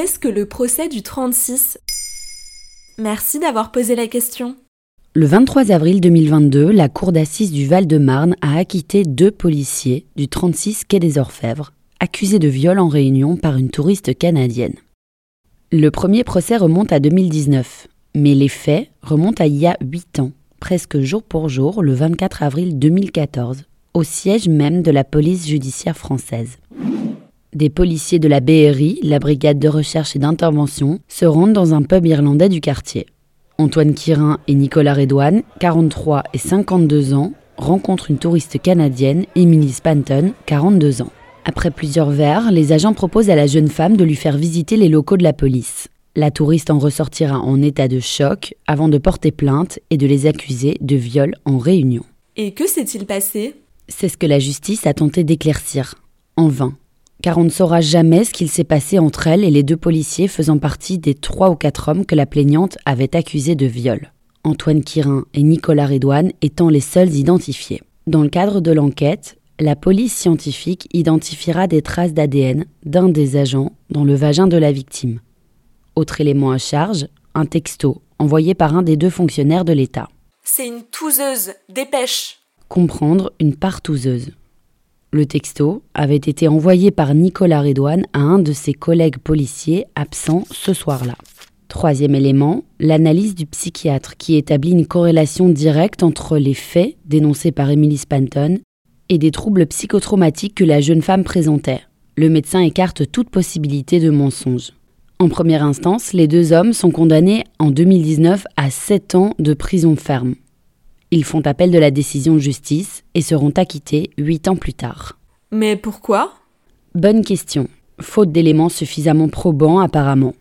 Qu'est-ce que le procès du 36 Merci d'avoir posé la question. Le 23 avril 2022, la cour d'assises du Val-de-Marne a acquitté deux policiers du 36 quai des Orfèvres, accusés de viol en réunion par une touriste canadienne. Le premier procès remonte à 2019, mais les faits remontent à il y a 8 ans, presque jour pour jour, le 24 avril 2014, au siège même de la police judiciaire française. Des policiers de la BRI, la brigade de recherche et d'intervention, se rendent dans un pub irlandais du quartier. Antoine Quirin et Nicolas Redouane, 43 et 52 ans, rencontrent une touriste canadienne, Emily Spanton, 42 ans. Après plusieurs verres, les agents proposent à la jeune femme de lui faire visiter les locaux de la police. La touriste en ressortira en état de choc avant de porter plainte et de les accuser de viol en réunion. Et que s'est-il passé? C'est ce que la justice a tenté d'éclaircir. En vain. Car on ne saura jamais ce qu'il s'est passé entre elle et les deux policiers faisant partie des trois ou quatre hommes que la plaignante avait accusés de viol. Antoine Quirin et Nicolas Redouane étant les seuls identifiés. Dans le cadre de l'enquête, la police scientifique identifiera des traces d'ADN d'un des agents dans le vagin de la victime. Autre élément à charge, un texto envoyé par un des deux fonctionnaires de l'État. C'est une touseuse, dépêche Comprendre une partouzeuse. Le texto avait été envoyé par Nicolas Redouane à un de ses collègues policiers absents ce soir-là. Troisième élément, l'analyse du psychiatre qui établit une corrélation directe entre les faits dénoncés par Emily Spanton et des troubles psychotraumatiques que la jeune femme présentait. Le médecin écarte toute possibilité de mensonge. En première instance, les deux hommes sont condamnés en 2019 à 7 ans de prison ferme. Ils font appel de la décision de justice et seront acquittés 8 ans plus tard. Mais pourquoi? Bonne question. Faute d'éléments suffisamment probants apparemment.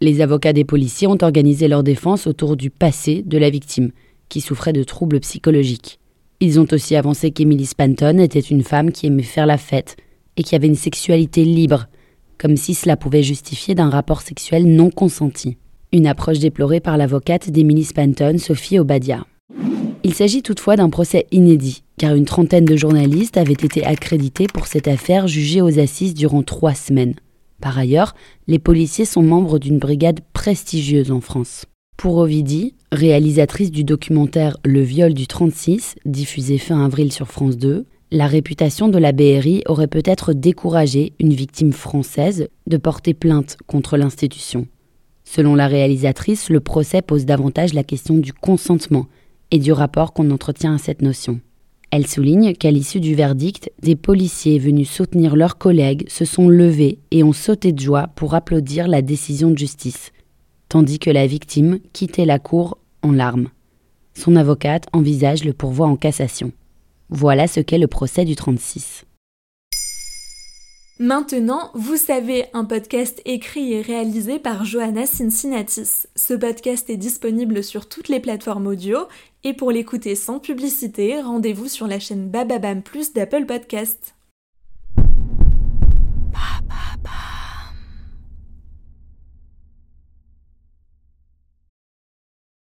Les avocats des policiers ont organisé leur défense autour du passé de la victime, qui souffrait de troubles psychologiques. Ils ont aussi avancé qu'Emily Spanton était une femme qui aimait faire la fête et qui avait une sexualité libre, comme si cela pouvait justifier d'un rapport sexuel non consenti. Une approche déplorée par l'avocate d'Emily Spanton, Sophie Obadia. Il s'agit toutefois d'un procès inédit, car une trentaine de journalistes avaient été accrédités pour cette affaire jugée aux assises durant trois semaines. Par ailleurs, les policiers sont membres d'une brigade prestigieuse en France. Pour Ovidie, réalisatrice du documentaire Le viol du 36, diffusé fin avril sur France 2, la réputation de la BRI aurait peut-être découragé une victime française de porter plainte contre l'institution. Selon la réalisatrice, le procès pose davantage la question du consentement et du rapport qu'on entretient à cette notion. Elle souligne qu'à l'issue du verdict, des policiers venus soutenir leurs collègues se sont levés et ont sauté de joie pour applaudir la décision de justice, tandis que la victime quittait la cour en larmes. Son avocate envisage le pourvoi en cassation. Voilà ce qu'est le procès du 36. Maintenant, vous savez, un podcast écrit et réalisé par Johanna Cincinnatis. Ce podcast est disponible sur toutes les plateformes audio et pour l'écouter sans publicité, rendez-vous sur la chaîne Bababam Plus d'Apple Podcast.